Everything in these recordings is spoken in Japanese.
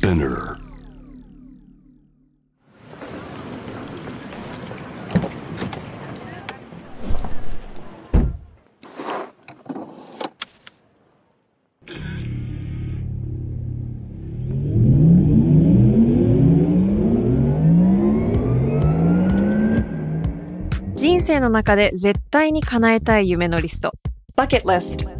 Spinner. 人生の中で絶対に叶えたい夢のリスト Bucket List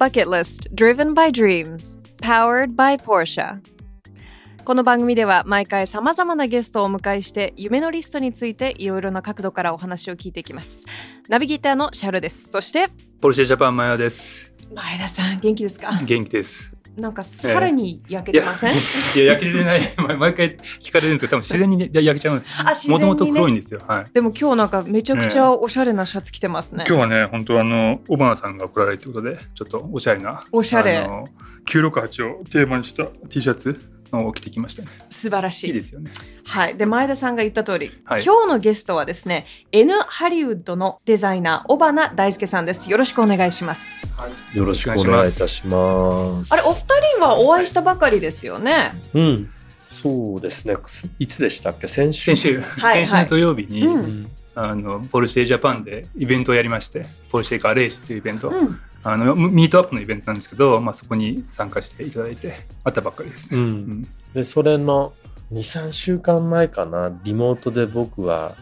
バケットリスト Driven by Dreams Powered by Porsche この番組では毎回様々なゲストをお迎えして夢のリストについていろいろな角度からお話を聞いていきますナビゲーターのシャルですそしてポルシェジャパン前田です。前田さん元気ですか？元気です。なんかさらに焼けてません、いや、焼けてない。毎毎回聞かれるんですけど、多分自然に、ね、焼けちゃうんです。もともと黒いんですよ。はい。でも今日なんかめちゃくちゃおしゃれなシャツ着てますね、今日はね、本当あの、オバナさんが来られるということで、ちょっとおしゃれな。おしゃれあの968をテーマにした T シャツを着てきましたね。素晴らしいいいですよね。はい。で、前田さんが言った通り、はい今日のゲストはですね、N ハリウッドのデザイナー、尾花大輔さんです。よろしくお願いします。よろしくお願いいたします。あれ、お二人はお会いしたばかりですよね？うん。そうですね。いつでしたっけ？先週。先週、はい先週の土曜日に、うんうん。あの、ポルシェジャパンでイベントをやりまして、ポルシェガレージっていうイベント。うん。あのミートアップのイベントなんですけど、まあ、そこに参加していただいて会ったばっかりですうね。ん。で、それの2、3週間前かな、リモートで僕は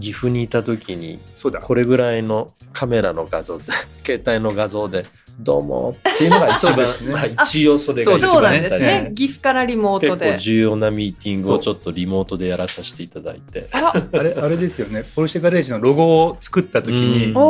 岐阜にいた時に、そうだ。これぐらいのカメラの画像で、携帯の画像で、どうもっていうのが一番、ねまあ一応それが一そうなん番ですね。岐阜からリモートで。結構重要なミーティングをちょっとリモートでやらさせていただいて。あれあれですよね。ポルシェガレージのロゴを作った時に、うんあ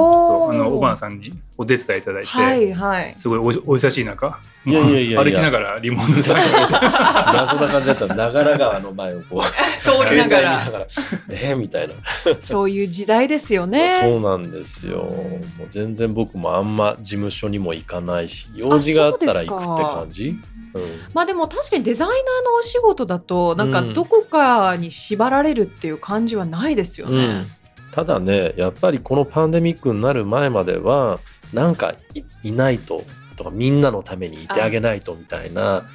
のオバナさんにお手伝いいただいて、はいはい。すごいおお久しい中、いやいやいやいや 歩きながらリモートさせて謎な感じだったら長良川の前をこう通りながら。ながらえーみたいな、そういう時代ですよね。そうなんですよ。もう全然僕もあんま事務所にも行かないし用事があったら行くって感じ。うんまあでも確かにデザイナーのお仕事だとなんかうん。どこかに縛られるっていう感じはないですよね。うん。ただねやっぱりこのパンデミックになる前まではなんかいいないととかみんなのためにいてあげないとみたいな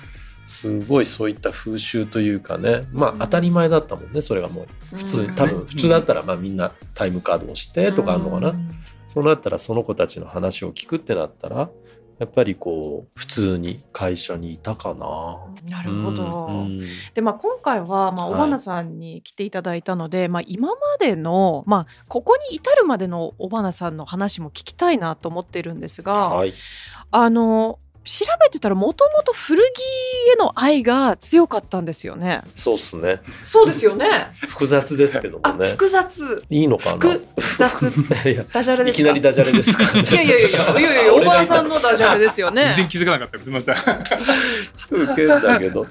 すごいそういった風習というかね。まあうん。当たり前だったもんねそれがもう。普通にうん。多分普通だったらまあみんなタイムカードをしてとかあるのかな、うんそうなったらその子たちの話を聞くってなったらやっぱりこう普通に会社にいたかな。なるほど。うんでまあ、今回は、まあ、はい。尾花さんに来ていただいたので、まあ、今までの、まあ、ここに至るまでの尾花さんの話も聞きたいなと思ってるんですが、はい、あの調べてたらもともと古着への愛が強かったんですよね。そうっすね。そうですよね。複雑ですけどあもね。複雑。いいのかな？複雑。いやダジャレですか？いきなりダジャレですかいやいやいやいやいやいや尾花 さんのダジャレですよね。全。然気づかなかったすみません。受けんだけど。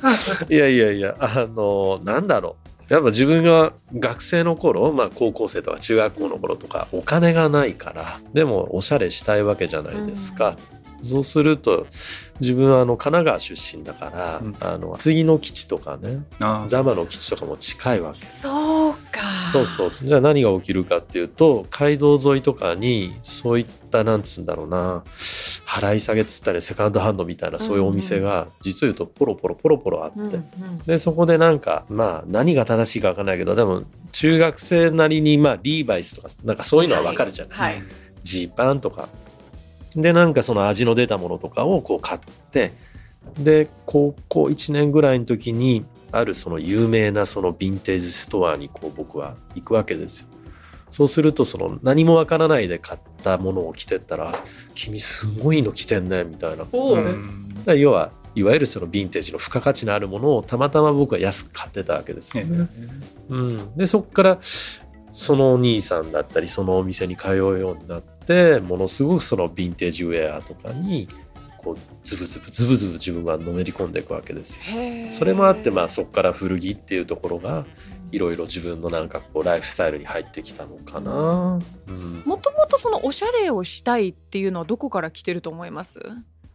いやいやいやあのなんだろう。やっぱ自分が学生の頃、まあ、高校生とか中学校の頃とかお金がないからでもおしゃれしたいわけじゃないですか、そうすると自分はあの神奈川出身だから、うん。あの次の基地とかねあ座間の基地とかも近いわけそうか。そうそう。じゃあ何が起きるかっていうと街道沿いとかにそういったなんつうんだろうな払い下げっつったりセカンドハンドみたいなそういうお店が実を言うとポロポロポロポロあって、うんうん。でそこでなんかまあ何が正しいか分かんないけどでも中学生なりにまあリーバイスとかなんかそういうのは分かるじゃない、はい。ジーパンとかでなんかその味の出たものとかをこう買ってで高校1年ぐらいの時にあるその有名なそのヴィンテージストアにこう僕は行くわけですよ。そうするとその何もわからないで買ったものを着てったら「君すごいの着てんね」みたいな。だから要はいわゆるそのヴィンテージの付加価値のあるものをたまたま僕は安く買ってたわけですよ。ねうん、でそこからそのお兄さんだったりそのお店に通うようになっってものすごくそのヴィンテージウェアとかにこうズブズブズブズブ自分がのめり込んでいくわけですよ。それもあってまあそこから古着っていうところがいろいろ自分のなんかこうライフスタイルに入ってきたのかな。うんもともとそのおしゃれをしたいっていうのはどこから来てると思います？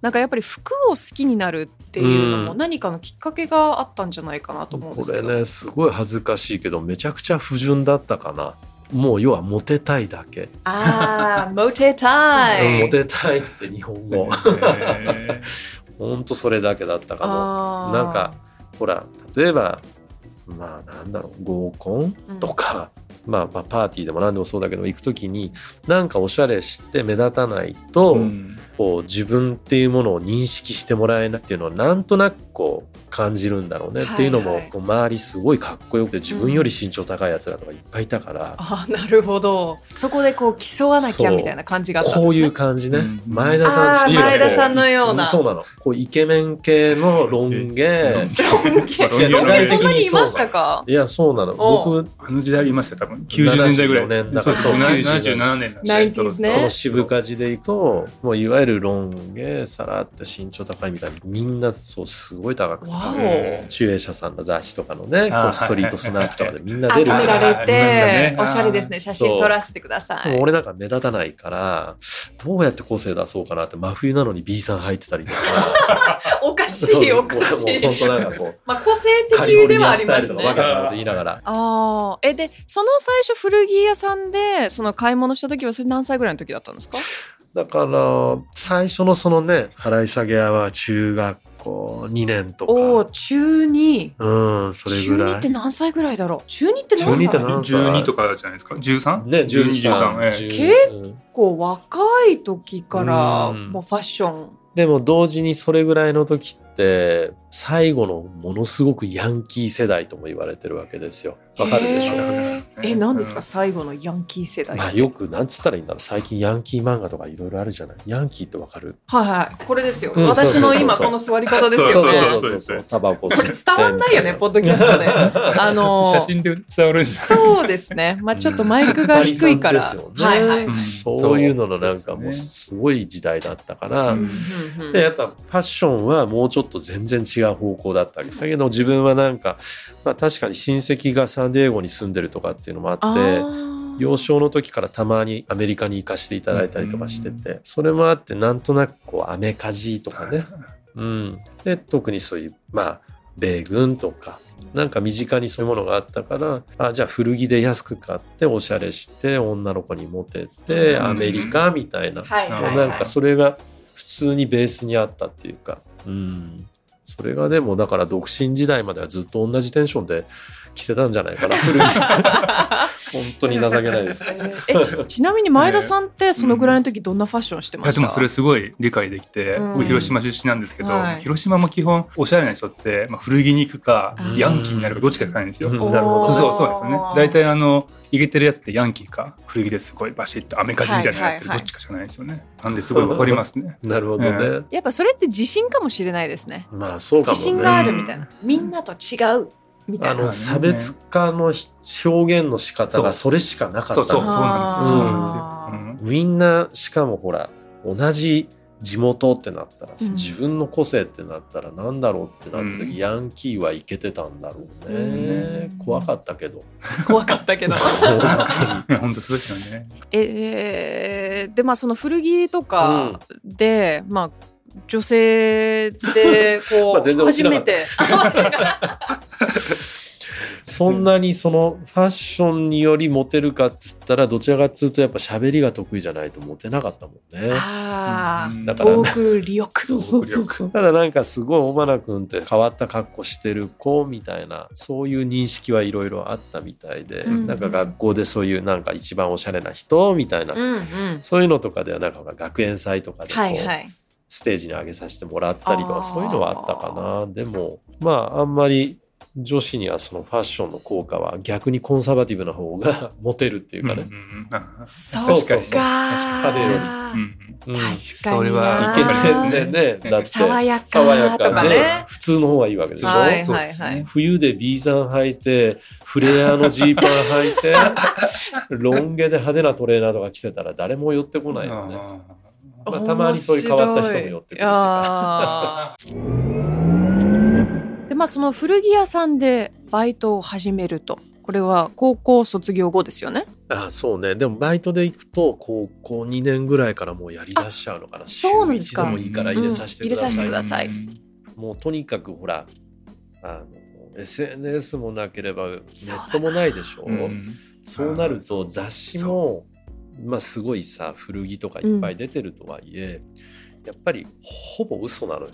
なんかやっぱり服を好きになるっていうのもうん何かのきっかけがあったんじゃないかなと思うんでこれすけど。ねすごい恥ずかしいけどめちゃくちゃ不純だったかな。もう要はモテたいだけ。ああ、モテたい。モテたいって日本語。え ほんとそれだけだったかも。なんかほら例えばまあなんだろう合コン？とか、まあ、まあパーティーでも何でもそうだけど行く時になんかおしゃれして目立たないと、ーうんこう自分っていうものを認識してもらえないっていうのはなんとなくこう感じるんだろうね、はいっていうのもはいこう周りすごいかっこよくて自分より身長高いやつらとかいっぱいいたから、あーなるほど。そこでこう競わなきゃみたいな感じがあったんですね。こういう感じね、うん前田さん前田さんのような。そうなの。こうイケメン系のロン毛、ロン毛。ロン毛。そんなにいましたか？いやそうなの。お僕あの時代ありましたよ多分。90年代ぐらい。74年だから。そうそうそう77年だナインティーズね。その渋かじでいくともういわゆるロン毛さらって身長高いみたいなみんなそうすごい高くて。集英社さんの雑誌とかのねこうストリートスナップとかでみんなあ出る止められてね、おしゃれですね。写真撮らせてください。俺なんか目立たないからどうやって個性出そうかなって真冬なのに B さん入ってたりとか おかしい、おかしい本。当なんかこうまあ、個性的ではありますね。言いながらああ、え、で、その最初古着屋さんで、その買い物した時は、それ何歳ぐらいの時だったんですか？だから最初のそのね払い下げ屋は中学校2年とおお、か中二？うんそれぐらいって何歳ぐらいだろう？中二って何歳？中二って何歳？12とかじゃないですか？13? ね12 13 13ええ10結うん構若い時から、うんもうファッション。でも同時にそれぐらいの時って最後のものすごくヤンキー世代とも言われてるわけですよ。わかるでしょ？へー。え、何ですか、うん最後のヤンキー世代って。まあよくなんつったらいいんだろう。最近ヤンキー漫画とかいろいろあるじゃない。ヤンキーってわかる？はいはい、これですよ。うん私のそうそうそうそう。今この座り方ですそうよね。そうそう。タバコ吸伝わんないよね、ポッドキャストで。あのー写真で伝わるんじゃないそうですね。まあちょっとマイクが低いから。ねはいはい。うん。そういうののなんかもうすすごい時代だったから、でやっぱファッションはもうちょっと全然違う方向だったわけだけど自分はなんか、まあ、確かに親戚がサンディエゴに住んでるとかっていうのもああってー。幼少の時からたまにアメリカに行かせていただいたりとかしててそれもあってなんとなくこうアメカジとかね、うん、で特にそういうまあ米軍とかなんか身近にそういうものがあったからあじゃあ古着で安く買っておしゃれして女の子にモテてうん。アメリカみたいな。はいはいはい。なんかそれが普通にベースにあったっていうか、うん、それがでもだから独身時代まではずっと同じテンションで来てたんじゃないかな古着 本当に情けないです。えち ちなみに前田さんってそのぐらいの時どんなファッションしてました、いやでもそれすごい理解できて、うん。僕広島出身なんですけど、はい。広島も基本おしゃれな人って、まあ、古着に行くかうんヤンキーになるかどっちかじゃないんですよ。なるほどそうそうですよね。大体あのイケてるやつってヤンキーか古着ですごいバシッとアメカジみたいなのやってるどっちかじゃないですよね。なんですごいわかりますね。なるほどね、うやっぱそれって自信かもしれないですね。まあそうかもね。自信があるみたいな、みんなと違うみたいな。あの差別化の表現の仕方がそれしかなかった。そうそう。そうのなんです。そうなん。ですよ。みんなしかもほら同じ地元ってなったらさ、うん。自分の個性ってなったらなんだろうってなった時、うん。ヤンキーはいけてたんだろうね、うん怖かったけど。怖かったけど。本当に。い や本当そうですよね。えーでまあその古着とかで、まあ女性でこう、初めて。そんなにそのファッションによりモテるかっつったらどちらかっつうとやっぱ喋りが得意じゃないとモテなかったもんね。あうん。だからあトーク力そうそうそう。ただなんかすごい尾花君って変わった格好してる子みたいなそういう認識はいろいろあったみたいで、うんなんか学校でそういうなんか一番おしゃれな人みたいな、うんうん。そういうのとかではなんか学園祭とかでこう、はいはいステージに上げさせてもらったりとかそういうのはあったかな。でもまああんまり女子にはそのファッションの効果は逆にコンサバティブな方が モテるっていうかね、うんうんあそうか派手よりうんうん確かにそれはなイケあメンでねだって爽やか爽やかとかね。普通の方がいいわけでしょ、はいはいはい。冬で B さん履いてフレアのジーパン履いて ロン毛で派手なトレーナーとか着てたら誰も寄ってこないよね。あまあたまにそういう変わった人も寄ってくるでまあその古着屋さんでバイトを始めると。これは高校卒業後ですよね。あそうね。でもバイトで行くと高校2年ぐらいからもうやりだしちゃうのかな。そうなんですか。週一でもいいから入れさせてください、うん。入れさせてください。もうとにかくほらあの SNS もなければネットもないでしょ、うん。そうなると雑誌もまあすごいさ古着とかいっぱい出てるとはいえ、やっぱりほぼ嘘なのよ。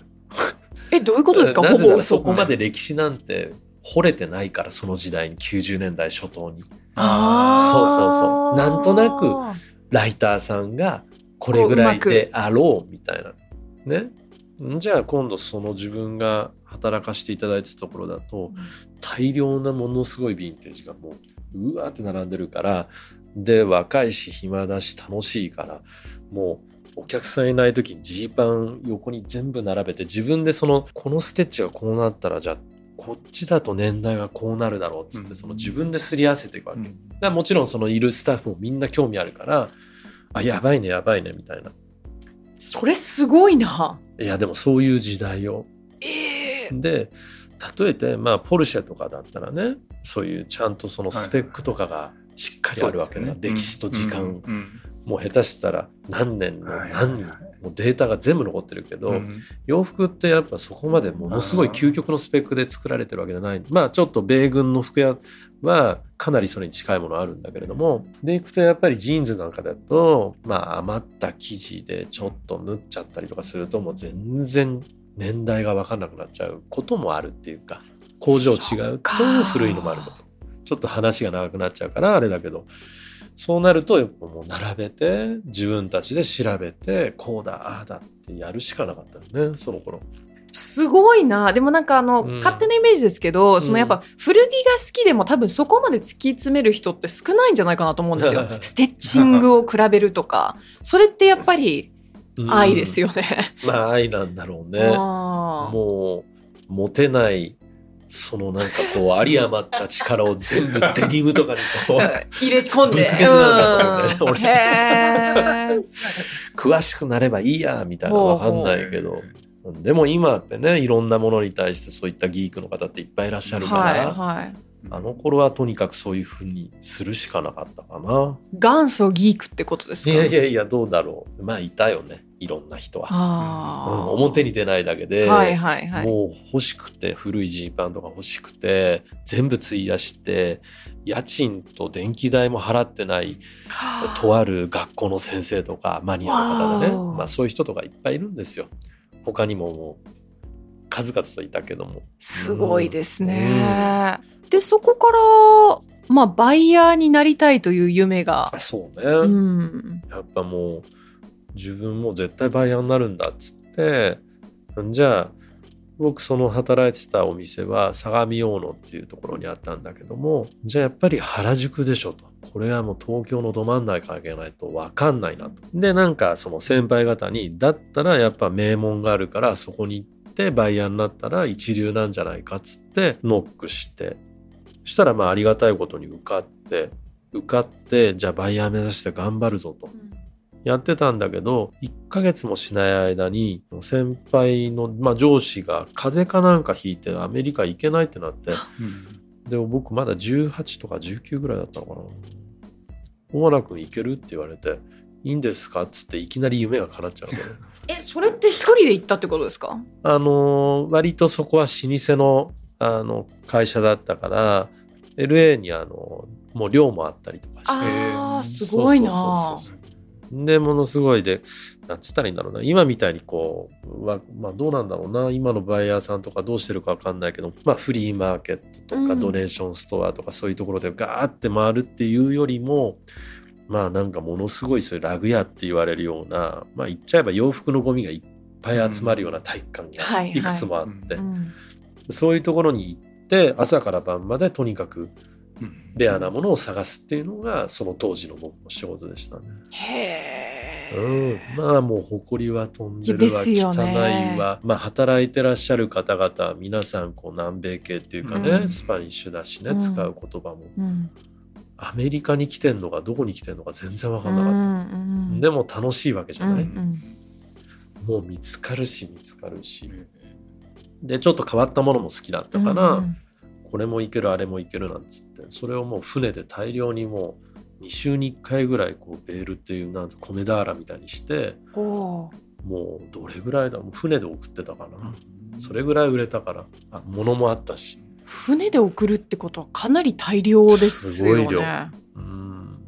えどういうことですか？なぜならほぼ嘘そこまで歴史なんて掘れてないからその時代に90年代初頭に。あー。そうそうそう。なんとなくライターさんがこれぐらいであろうみたいな。ね。んじゃあ今度その自分が働かせていただいてたところだと大量なものすごいヴィンテージがもううわーって並んでるからで若いし暇だし楽しいからもうお客さんいない時にジーパン横に全部並べて自分でそのこのステッチがこうなったらじゃあこっちだと年代がこうなるだろうっつって、うん。その自分ですり合わせていくわけ、うん。らもちろんそのいるスタッフもみんな興味あるからあやばいねやばいねみたいな。それすごいな。いやでもそういう時代よ。ええで例えてまあポルシェとかだったらねそういうちゃんとそのスペックとかがしっかりあるわけだ、そうですよね。歴史と時間、うんうんもう下手したら何年のはい何人もうデータが全部残ってるけど、うん。洋服ってやっぱそこまでものすごい究極のスペックで作られてるわけじゃない。まあちょっと米軍の服屋はかなりそれに近いものあるんだけれどもでいくとやっぱりジーンズなんかだとまあ余った生地でちょっと縫っちゃったりとかするともう全然年代が分かんなくなっちゃうこともあるっていうか工場違うと古いのもあると。か。ちょっと話が長くなっちゃうからあれだけど。そうなるとやっぱもう並べて自分たちで調べてこうだああだってやるしかなかったよねその頃。すごいな。でもなんかあの、うん。勝手なイメージですけど、ん。そのやっぱ古着が好きでも多分そこまで突き詰める人って少ないんじゃないかなと思うんですよ。ステッチングを比べるとか。それってやっぱり愛ですよ。よね、まあ愛なんだろうね。もうモテないそのなんかこう有り余った力を全部デニムとかにこう入れ込んで。ぶつけてたんだと思うん。詳しくなればいいやみたいなわかんないけど。でも今ってねいろんなものに対してそういったギークの方っていっぱいいらっしゃるから、はいはい。あの頃はとにかくそういうふうにするしかなかったかな。元祖ギークってことですか？いやいやいやどうだろう。まあいたよね。いろんな人は。うん。表に出ないだけで、はいはいはい。もう欲しくて古いジーパンとか欲しくて全部費やして家賃と電気代も払ってないはあ。とある学校の先生とかマニアの方でね、まあ、そういう人とかいっぱいいるんですよ。他にももう数々といたけども。すごいですね。でそこからまあバイヤーになりたいという夢が。あ、そうね、うん、やっぱもう自分も絶対バイヤーになるんだっつってじゃあ僕その働いてたお店は相模大野っていうところにあったんだけどもじゃあやっぱり原宿でしょとこれはもう東京のど真ん中から行けないと分かんないなと。でなんかその先輩方にだったらやっぱ名門があるからそこに行ってバイヤーになったら一流なんじゃないかっつってノックして。そしたらまあありがたいことに受かって受かってじゃあバイヤー目指して頑張るぞと。やってたんだけど1ヶ月もしない間に先輩の、まあ、上司が風邪かなんかひいてアメリカ行けないってなってうんでも僕まだ18とか19ぐらいだったのかな「小原君行ける?」って言われて「いいんですか?」っつっていきなり夢が叶っちゃうね。えそれって一人で行ったってことですか？あのー割とそこは老舗のあの会社だったから LA にあのもう寮もあったりとかしてあーすごいなそうそうそうそうでものすごいでなんつったらいいんだろうな。今みたいにこうわまあどうなんだろうな。今のバイヤーさんとかどうしてるかわかんないけど、まあ、フリーマーケットとうん。かドネーションストアとかそういうところでガーって回るっていうよりも、まあなんかものすごいそういうラグ屋って言われるようなまあ言っちゃえば洋服のゴミがいっぱい集まるような体育館がはいくつもあって、うん。そういうところに行っって朝から晩までとにかくうん。レアなものを探すっていうのがその当時の僕の仕事でしたね。へえ、うん、まあもう埃は飛んでるでわ、ね汚いわ、まあ、働いてらっしゃる方々は皆さんこう南米系っていうかね、うん。スパニッシュだしね、うん。使う言葉も。うん。アメリカに来てんのかどこに来てんのか全然分かんなかった、うんでも楽しいわけじゃない、うんもう見つかるし見つかるし。でちょっと変わったものも好きだったうんから、うん。これもいけるあれもいけるなんつって。それをもう船で大量にもう2週に1回ぐらいこうベールっていうなんて米俵みたいにしてもうどれぐらいだ？もう船で送ってたかな、それぐらい売れたから。あ物もあったし。船で送るってことはかなり大量ですよすごい量。ね。うん。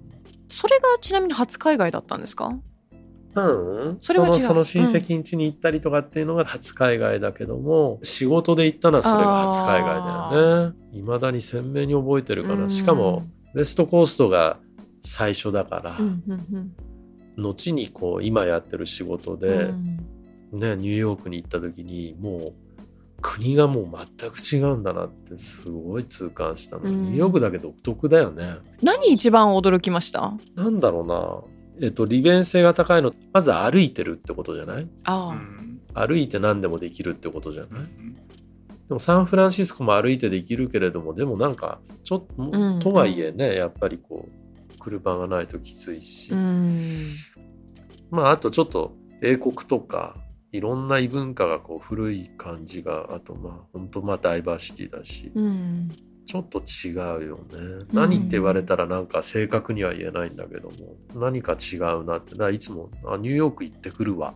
それがちなみに初海外だったんですか？うん、それはその親戚ん家に行ったりとかっていうのが初海外だけども、仕事で行ったのはそれが初海外だよね。いまだに鮮明に覚えてるかな。しかもウェストコーストが最初だから、うんうん後にこう今やってる仕事うんで、うん。ね、ニューヨークに行った時にもう国がもう全く違うんだなってすごい痛感したの、うん。ニューヨークだけ独特だよね。何一番驚きました？なんだろうな。えっと利便性が高いのまず歩いてるってことじゃない？ああ、うん。歩いて何でもできるってことじゃない？でもサンフランシスコも歩いてできるけれどもでもなんかちょっと、うん。とはいえねやっぱりこう車がないときついし、うん。まああとちょっと英国とかいろんな異文化がこう古い感じがあとまあ本当まあダイバーシティだし、うん。ちょっと違うよね。何って言われたらなんか正確には言えないんだけども何か違うなって。だからいつもあニューヨーク行ってくるわ。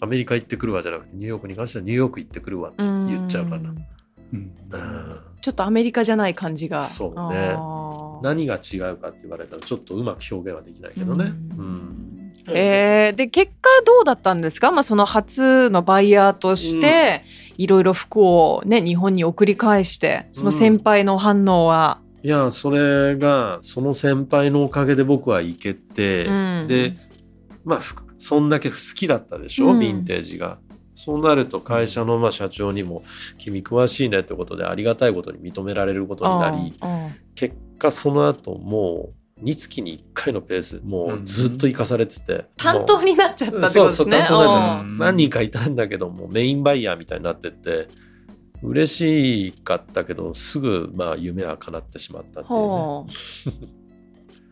アメリカ行ってくるわじゃなくてニューヨークに関してはニューヨーク行ってくるわって言っちゃうかな、んうん。うん。ちょっとアメリカじゃない感じが。そうね何が違うかって言われたらちょっとうまく表現はできないけどね。ううん。んえーで結果どうだったんですか、まあ、その初のバイヤーとしていろいろ服を、ね、日本に送り返してその先輩の反応は、いやそれがその先輩のおかげで僕は行けて、うんでまあふそんだけ好きだったでしょ、うんヴィンテージが。そうなると会社のまあ社長にも「君詳しいね」ってことでありがたいことに認められることになり結果その後もう2月に1回のペースもうずっと行かされてて、担当になっちゃったってことですね。そうそう担当になっちゃううん何人かいたんだけどもメインバイヤーみたいになってって嬉しかったけどすぐまあ夢は叶ってしまったっていうね。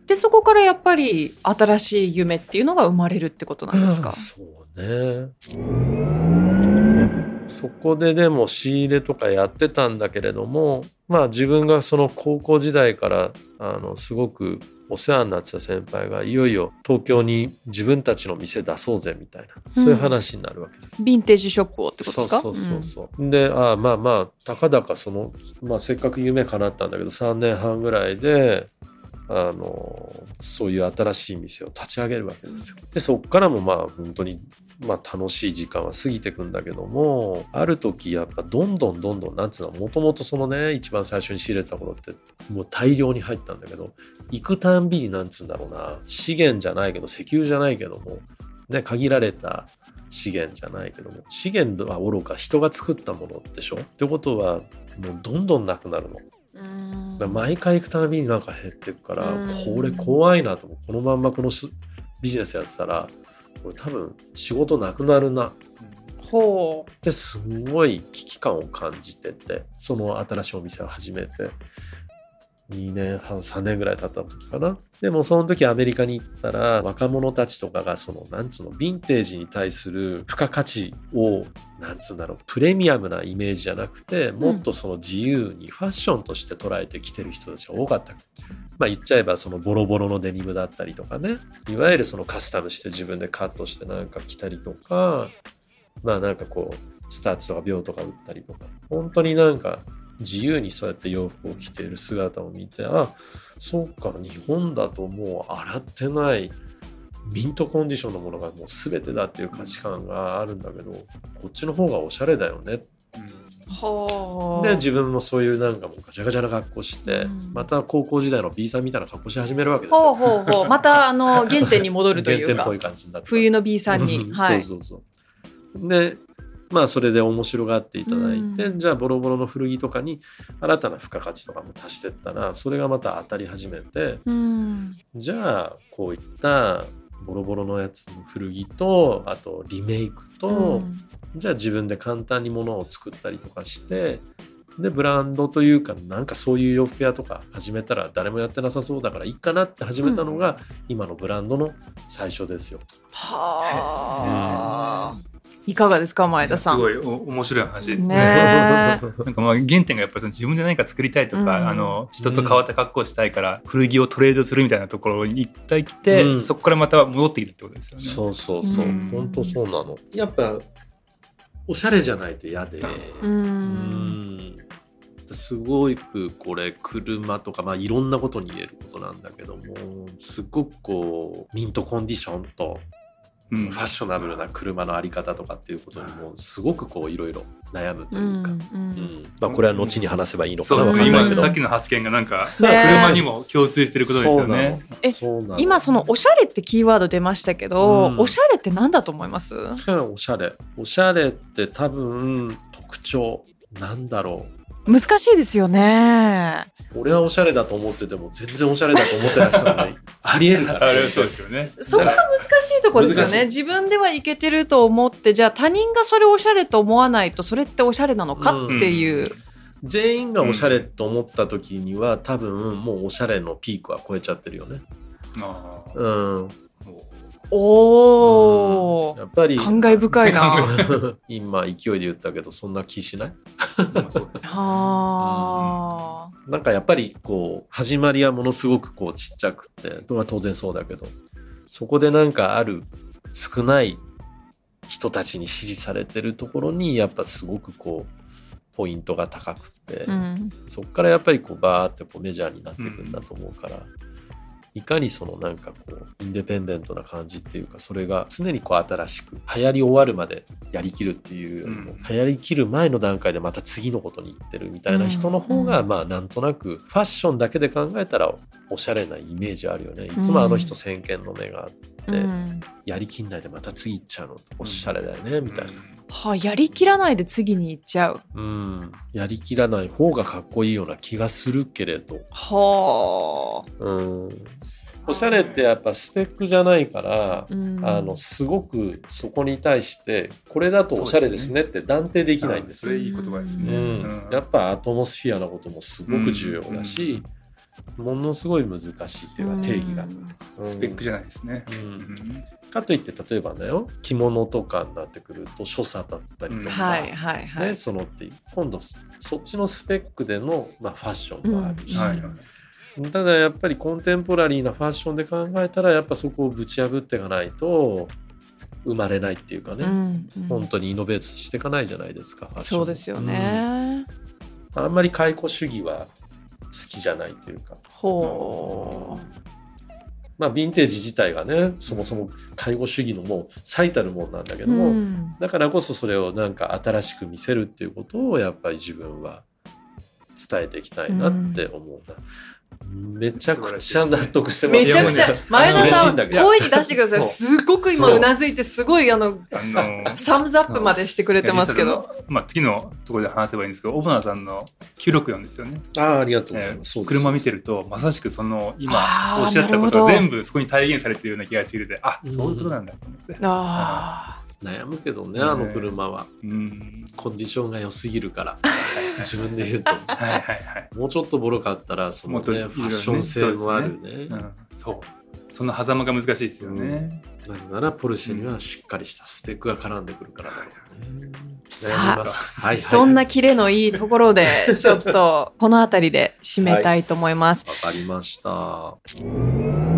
でそこからやっぱり新しい夢っていうのが生まれるってことなんですか？そうね。そこででも仕入れとかやってたんだけれどもまあ自分がその高校時代からあのすごくお世話になってた先輩がいよいよ東京に自分たちの店出そうぜみたいなそういう話になるわけです。ヴィンテージショップをってことですか？そうそうそうそう、でああまあまあたかだかその、まあ、せっかく夢叶ったんだけど3年半ぐらいであのそういう新しい店を立ち上げるわけですよ。でそっからもまあ本当に、まあ、楽しい時間は過ぎてくんだけどもある時やっぱどんどんどんどんなんつうのもともとそのね一番最初に仕入れた頃ってもう大量に入ったんだけど行くたんびになんつうんだろうな資源じゃないけど石油じゃないけどもね限られた資源じゃないけども資源はおろか人が作ったものでしょ？ってことはもうどんどんなくなるの。毎回行くたびになんか減ってくから、うん。これ怖いなと思う。このまんまこのしビジネスやってたらこれ多分仕事なくなるな。っほう。てすごい危機感を感じててその新しいお店を始めて2年半3年ぐらい経った時かな。でもその時アメリカに行ったら若者たちとかがそのなんつうのヴィンテージに対する付加価値をなんつうんだろうプレミアムなイメージじゃなくてもっとその自由にファッションとして捉えてきてる人たちが多かった。まあ言っちゃえばそのボロボロのデニムだったりとかね。いわゆるそのカスタムして自分でカットしてなんか着たりとか。まあなんかこうスタッズとか鋲とか打ったりとか。本当になんか自由にそうやって洋服を着ている姿を見てあそうか日本だともう洗ってないミントコンディションのものがもう全てだっていう価値観があるんだけどこっちの方がおしゃれだよねほう。で自分もそういうなんかもうガチャガチャな格好して、うんまた高校時代の B さんみたいな格好し始めるわけですよ。ほうほうほう。またあの原点に戻るというか冬の B さんに。うんはい。そうそうそうでまあそれで面白がっていただいて、うん。じゃあボロボロの古着とかに新たな付加価値とかも足してったらそれがまた当たり始めてうん。じゃあこういったボロボロのやつの古着とあとリメイクと、うん。じゃあ自分で簡単に物を作ったりとかしてでブランドというかなんかそういう洋服屋とか始めたら誰もやってなさそうだからいいかなって始めたのが、今のブランドの最初ですよ。はあ、いかがですか前田さん？すごいお面白い話ですね。ねえ なんかまあ原点がやっぱりその自分で何か作りたいとか、うんあの人と変わった格好をしたいから古着をトレードするみたいなところに一回来て、うんそこからまた戻ってきるってことですよね。そうそうそう、うん本当そうなの。やっぱおしゃれじゃないと嫌で。ううんんすごくこれ車とか、まあ、いろんなことに言えることなんだけどもすごくこうミントコンディションとうん。ファッショナブルな車のあり方とかっていうことにもすごくこういろいろ悩むとういうか、んうんまあ、これは後に話せばいいのかなそうですね。今わかんないけど。さっきの発言がなんか、ね。車にも共通してることですよね。え今そのおしゃれってキーワード出ましたけど、うん。おしゃれって何だと思います？おしゃれ。おしゃれって多分特徴なんだろ難しいですよね。う俺はおしゃれだと思ってても全然おしゃれだと思ってない人がいありえるから あれそうですよね。そこが難しいところですよね。自分ではいけてると思って、じゃあ他人がそれをおしゃれと思わないと、それっておしゃれなのかっていう。全員がおしゃれと思った時には、多分もうおしゃれのピークは超えちゃってるよね。ああうん。おー、やっぱり感慨深いな。今勢いで言ったけどそんな気しない？まあそうですはあ。なんかやっぱりこう始まりはものすごくこうちっちゃくてまあ当然そうだけどそこでなんかある少ない人たちに支持されてるところにやっぱすごくこうポイントが高くて、うん。そこからやっぱりこうバーってこうメジャーになっていくんだと思うから、いかにそのなんかこうインデペンデントな感じっていうかそれが常にこう新しく流行り終わるまでやりきるっていうよりも、うん。流行りきる前の段階でまた次のことに行ってるみたいな人の方が、うん。まあなんとなくファッションだけで考えたらおしゃれなイメージあるよね。いつもあの人先見の目があって、うん。やりきんないでまた次行っちゃうのおしゃれだよね、みたいな。はあ、やりきらないで次に行っちゃう。うん、やりきらない方がかっこいいような気がするけれど、はあ。うん、おしゃれってやっぱスペックじゃないから、うんあのすごくそこに対してこれだとおしゃれですねって断定できないんですよ。それいい言葉ですね。ううんん、やっぱアトモスフィアなこともすごく重要だし、ものすごい難しいっていうか定義が。うんスペックじゃないですね。うんうんかといって例えばだよ着物とかになってくると所作だったりとか、はいはいはい。ね、そのって今度そっちのスペックでの、まあ、ファッションもあるし、うん。はいはい。ただやっぱりコンテンポラリーなファッションで考えたらやっぱそこをぶち破っていかないと生まれないっていうかね、うんうん。本当にイノベートしていかないじゃないですかファッションそうですよね。うん。あんまり解雇主義は好きじゃないっていうか。ほまあヴィンテージ自体がねそもそも介護主義のもう最たるもんなんだけう。ども、うんだからこそそれをなんか新しく見せるっていうことをやっぱり自分は伝えていきたいなって思うな。めちゃくちゃ納得してますめちゃくちゃ前田さん声に出してください。すっごく今そううなずいてすごいあのあのサムズアップまでしてくれてますけど。まあ、次のところで話せばいいんですけど、小花さんの記録なんですよね。ああありがとうございえます。そうーです車見てると、まさしくその今おっしゃったことが全部そこに体現されているような気がしていて、あそういうことなんだと思って。あ悩むけどねあの車は。うん。コンディションが良すぎるから。自分で言うと。はいはいはい。もうちょっとボロかったらそのもっとね。ファッション性もあるね。うん、そう。その狭間が難しいですよね。なぜならポルシェにはしっかりしたスペックが絡んでくるからだろうね。さあはいはいそんなキレのいいところでちょっとこの辺りで締めたいと思い。ます。わかりました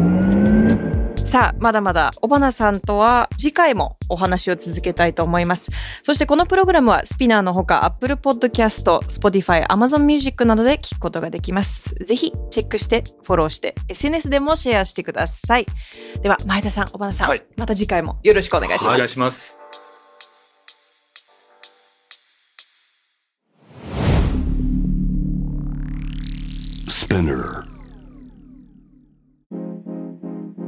さあ、まだまだ、おばなさんとは次回もお話を続けたいと思います。そしてこのプログラムはスピナーのほか Apple Podcast、Spotify、Amazon Music などで聞くことができます。ぜひチェックして、フォローして、SNS でもシェアしてください。では、前田さん、おばなさん、はいまた次回もよろしくお願いします。お願いします。Spinner.